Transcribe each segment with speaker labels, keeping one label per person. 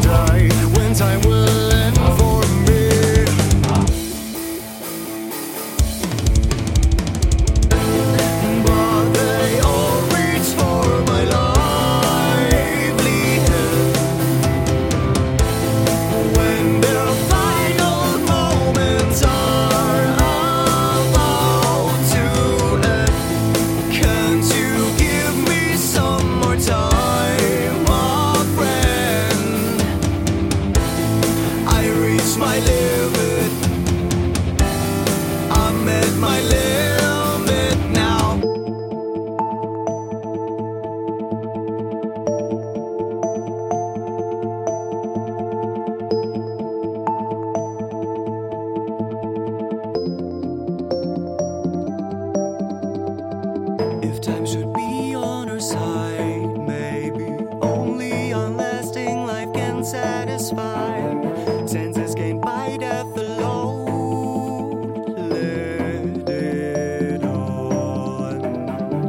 Speaker 1: die. When time will If time should be on our side, maybe only unlasting life can satisfy. Senses gained by death alone.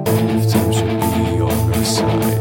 Speaker 1: If time should be on our side.